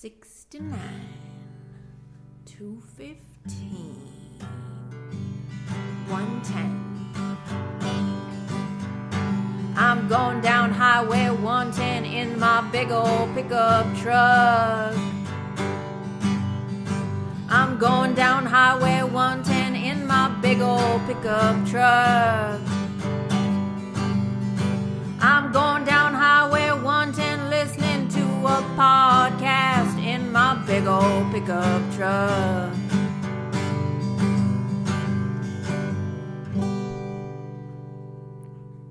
69, 215, 110. I'm going down Highway 110 in my big old pickup truck. I'm going down Highway 110 in my big old pickup truck. I'm going down podcast in my big old pickup truck.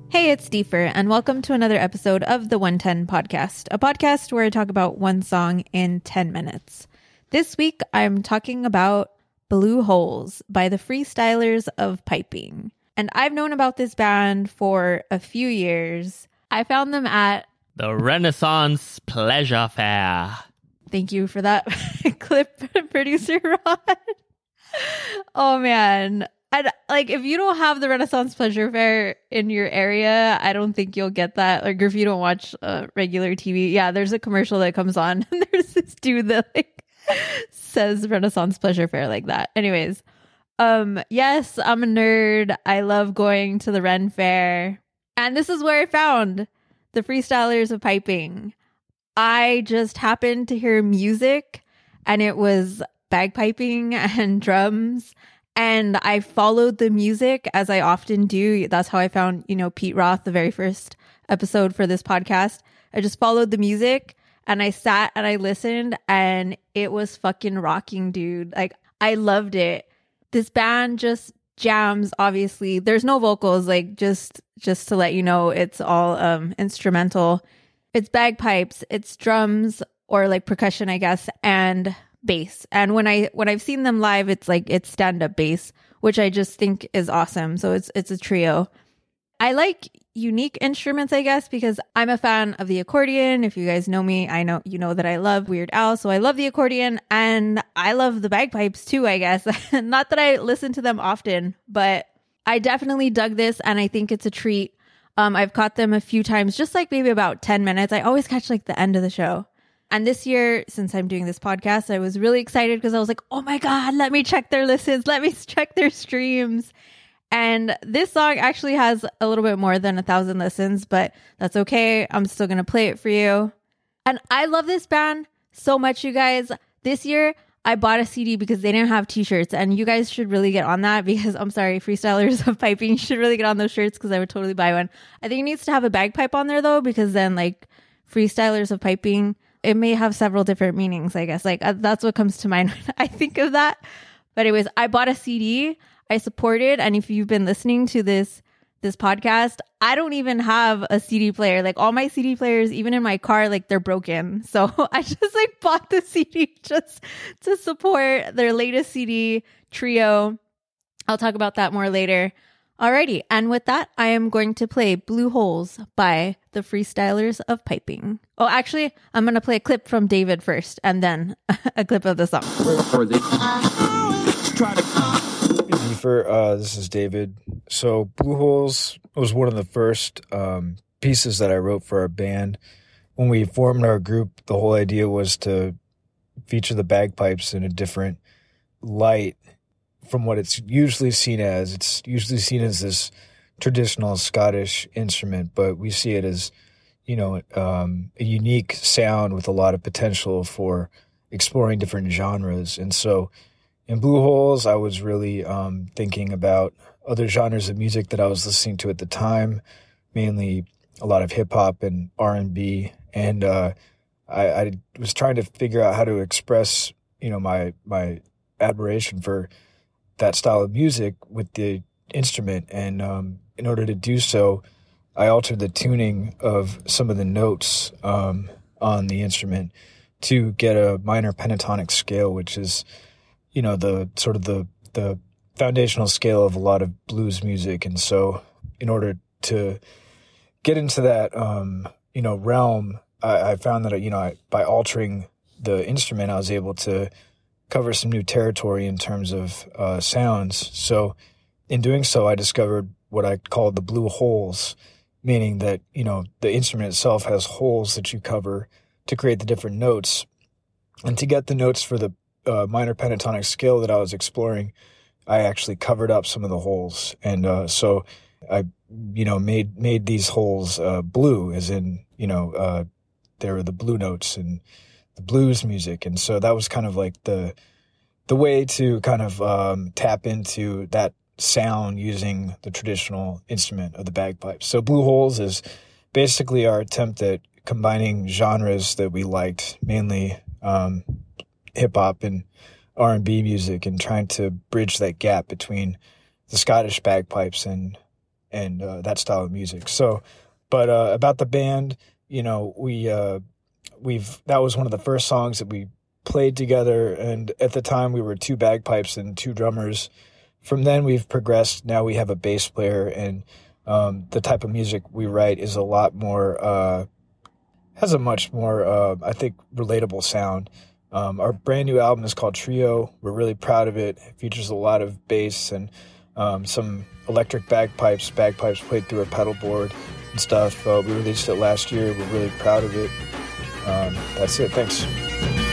Hey, it's Deefur, and welcome to another episode of the 110 Podcast, a podcast where I talk about one song in 10 minutes. This week, I'm talking about Blue Holes by the Freestylers of Piping. And I've known about this band for a few years. I found them at, The Renaissance Pleasure Faire. thank you for that clip, producer Rod. oh man. And like, if you don't have the Renaissance Pleasure Faire in your area, I don't think you'll get that. Like, if you don't watch uh, regular TV, yeah, there's a commercial that comes on, and there's this dude that like says Renaissance Pleasure Faire like that. Anyways, um, yes, I'm a nerd. I love going to the Ren Fair, and this is where I found the Freestylers of Piping. I just happened to hear music, and it was bagpiping and drums and I followed the music as I often do. That's how I found, you know, Pete Roth, the very first episode for this podcast. I just followed the music and I sat and I listened and it was fucking rocking, dude. Like I loved it. This band just jams obviously. There's no vocals like just just to let you know it's all um instrumental. It's bagpipes, it's drums or like percussion, I guess, and bass. And when I when I've seen them live, it's like it's stand up bass, which I just think is awesome. So it's it's a trio. I like unique instruments, I guess, because I'm a fan of the accordion. If you guys know me, I know you know that I love Weird Al, so I love the accordion and I love the bagpipes too, I guess. Not that I listen to them often, but I definitely dug this and I think it's a treat. Um, I've caught them a few times, just like maybe about 10 minutes. I always catch like the end of the show. And this year, since I'm doing this podcast, I was really excited because I was like, oh my God, let me check their listens. Let me check their streams. And this song actually has a little bit more than a thousand listens, but that's okay. I'm still going to play it for you. And I love this band so much, you guys. This year, I bought a CD because they didn't have t shirts, and you guys should really get on that because I'm sorry, freestylers of piping should really get on those shirts because I would totally buy one. I think it needs to have a bagpipe on there though, because then, like, freestylers of piping, it may have several different meanings, I guess. Like, uh, that's what comes to mind when I think of that. But, anyways, I bought a CD. I support it. and if you've been listening to this this podcast, I don't even have a CD player. Like all my CD players, even in my car, like they're broken. So I just like bought the CD just to support their latest CD trio. I'll talk about that more later. Alrighty, and with that, I am going to play Blue Holes by the Freestylers of Piping. Oh, actually, I'm going to play a clip from David first and then a clip of the song. Deefur, uh, this is David. So, Blue Holes was one of the first um, pieces that I wrote for our band. When we formed our group, the whole idea was to feature the bagpipes in a different light from what it's usually seen as. It's usually seen as this traditional Scottish instrument, but we see it as, you know, um, a unique sound with a lot of potential for exploring different genres. And so, in Blue Holes, I was really um, thinking about other genres of music that I was listening to at the time, mainly a lot of hip hop and R and B, and uh, I, I was trying to figure out how to express, you know, my my admiration for that style of music with the instrument. And um, in order to do so, I altered the tuning of some of the notes um, on the instrument to get a minor pentatonic scale, which is, you know, the sort of the the foundational scale of a lot of blues music. And so, in order to get into that, um, you know, realm, I, I found that you know, I, by altering the instrument, I was able to cover some new territory in terms of uh, sounds. So, in doing so, I discovered what I called the blue holes, meaning that you know the instrument itself has holes that you cover to create the different notes. And to get the notes for the uh, minor pentatonic scale that I was exploring, I actually covered up some of the holes, and uh, so I, you know, made made these holes uh, blue, as in you know, uh, they were the blue notes and the blues music, and so that was kind of like the the way to kind of um, tap into that sound using the traditional instrument of the bagpipes. So blue holes is basically our attempt at combining genres that we liked, mainly um, hip hop and R and B music, and trying to bridge that gap between the Scottish bagpipes and and uh, that style of music. So, but uh, about the band, you know, we uh, we've that was one of the first songs that we played together, and at the time we were two bagpipes and two drummers. From then we've progressed. Now we have a bass player, and um, the type of music we write is a lot more uh, has a much more uh, I think relatable sound. Um, our brand new album is called Trio. We're really proud of it. It features a lot of bass and um, some electric bagpipes, bagpipes played through a pedal board and stuff. Uh, we released it last year. We're really proud of it. Um, that's it. Thanks.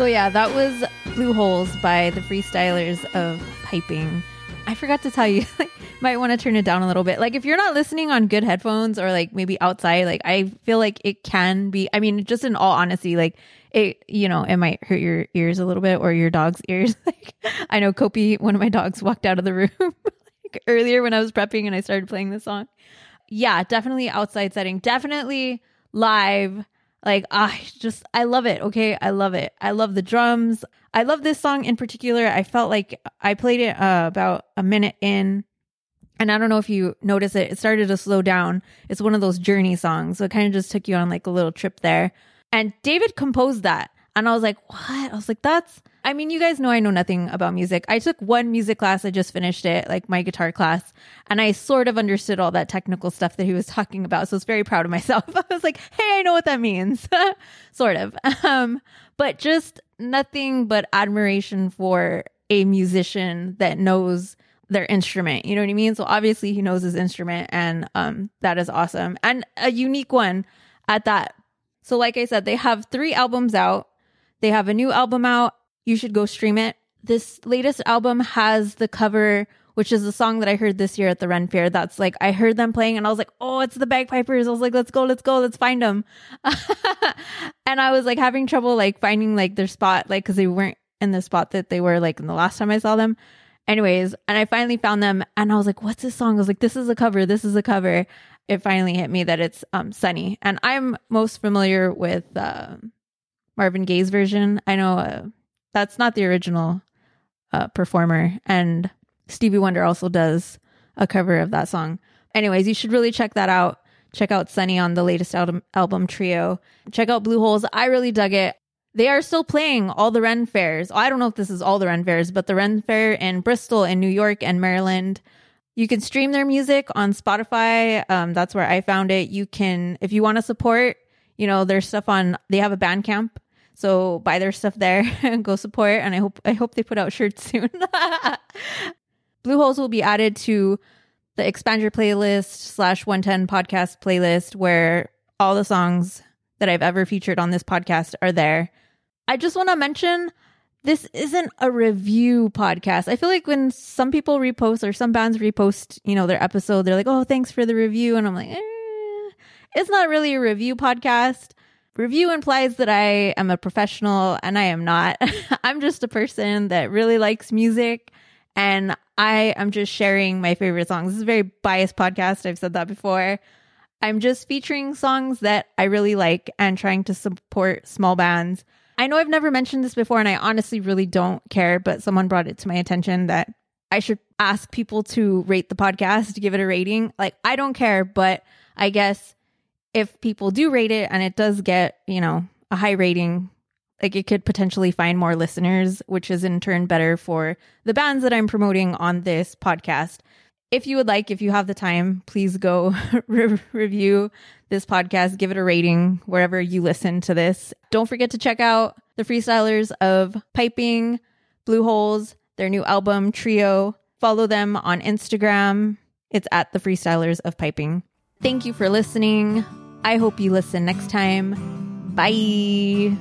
So yeah, that was Blue Holes by the Freestylers of Piping. I forgot to tell you, like, might want to turn it down a little bit. Like if you're not listening on good headphones or like maybe outside, like I feel like it can be. I mean, just in all honesty, like it, you know, it might hurt your ears a little bit or your dog's ears. like I know Kopi, one of my dogs, walked out of the room like, earlier when I was prepping and I started playing this song. Yeah, definitely outside setting. Definitely live. Like, I just, I love it. Okay. I love it. I love the drums. I love this song in particular. I felt like I played it uh, about a minute in. And I don't know if you notice it, it started to slow down. It's one of those journey songs. So it kind of just took you on like a little trip there. And David composed that. And I was like, what? I was like, that's, I mean, you guys know I know nothing about music. I took one music class. I just finished it, like my guitar class. And I sort of understood all that technical stuff that he was talking about. So I was very proud of myself. I was like, hey, I know what that means. sort of. Um, but just nothing but admiration for a musician that knows their instrument. You know what I mean? So obviously he knows his instrument and um that is awesome. And a unique one at that. So like I said, they have 3 albums out. They have a new album out. You should go stream it. This latest album has the cover which is the song that I heard this year at the Ren Fair. That's like I heard them playing and I was like, "Oh, it's the bagpipers." I was like, "Let's go, let's go, let's find them." and I was like having trouble like finding like their spot like cuz they weren't in the spot that they were like in the last time I saw them. Anyways, and I finally found them and I was like, what's this song? I was like, this is a cover. This is a cover. It finally hit me that it's um Sunny. And I'm most familiar with uh, Marvin Gaye's version. I know uh, that's not the original uh, performer. And Stevie Wonder also does a cover of that song. Anyways, you should really check that out. Check out Sunny on the latest album, album Trio. Check out Blue Holes. I really dug it. They are still playing all the Ren fairs. I don't know if this is all the Ren fairs, but the Ren fair in Bristol and New York and Maryland. You can stream their music on Spotify. Um, that's where I found it. You can, if you want to support, you know, their stuff on, they have a Bandcamp. So buy their stuff there and go support. And I hope, I hope they put out shirts soon. Blue Holes will be added to the Expand Your Playlist slash 110 podcast playlist where all the songs that I've ever featured on this podcast are there. I just want to mention this isn't a review podcast. I feel like when some people repost or some bands repost, you know, their episode, they're like, "Oh, thanks for the review," and I'm like, eh, "It's not really a review podcast." Review implies that I am a professional, and I am not. I'm just a person that really likes music, and I am just sharing my favorite songs. This is a very biased podcast. I've said that before. I'm just featuring songs that I really like and trying to support small bands. I know I've never mentioned this before and I honestly really don't care, but someone brought it to my attention that I should ask people to rate the podcast, to give it a rating. Like, I don't care, but I guess if people do rate it and it does get, you know, a high rating, like it could potentially find more listeners, which is in turn better for the bands that I'm promoting on this podcast if you would like, if you have the time, please go re- review this podcast, give it a rating wherever you listen to this. Don't forget to check out the freestylers of Piping, Blue Holes, their new album, Trio. Follow them on Instagram. It's at the freestylers of Piping. Thank you for listening. I hope you listen next time. Bye.